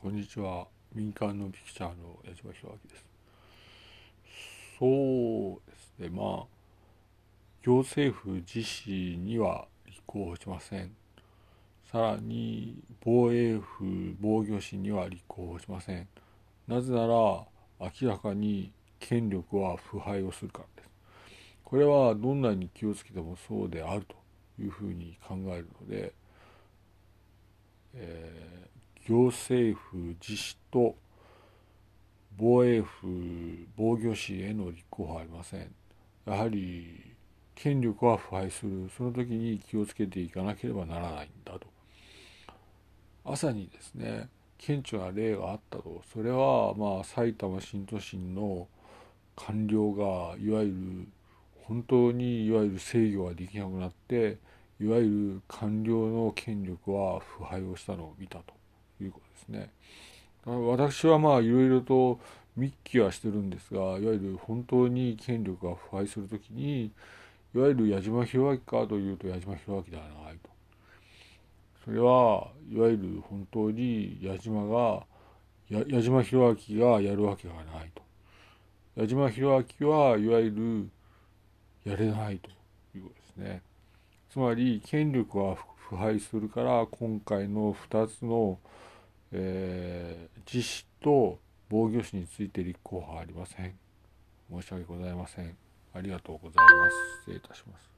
こんにちは。民間のピクチャーの矢島弘明です。そうですね、まあ、行政府自身には立候補しません。さらに、防衛府防御士には立候補しません。なぜなら、明らかに権力は腐敗をするからです。これはどんなに気をつけてもそうであるというふうに考えるので、えー行政府自治と防衛府防御士への立候補はありません。やはり権力は腐敗する。その時に気をつけていかなければならないんだと。朝にですね顕著な例があったと。それはまあ埼玉新都心の官僚がいわゆる本当にいわゆる制御ができなくなっていわゆる官僚の権力は腐敗をしたのを見たと。いうことですね。私はまあいろいろと密記はしてるんですがいわゆる本当に権力が腐敗する時にいわゆる矢島弘明かというと矢島弘明ではないと。それはいわゆる本当に矢島が矢島弘明がやるわけがないと。矢島弘明はいわゆるやれないということですね。つまり権力は腐敗するから今回の2つのえー、実施と防御士について立候補はありません。申し訳ございません。ありがとうございます。失礼いたします。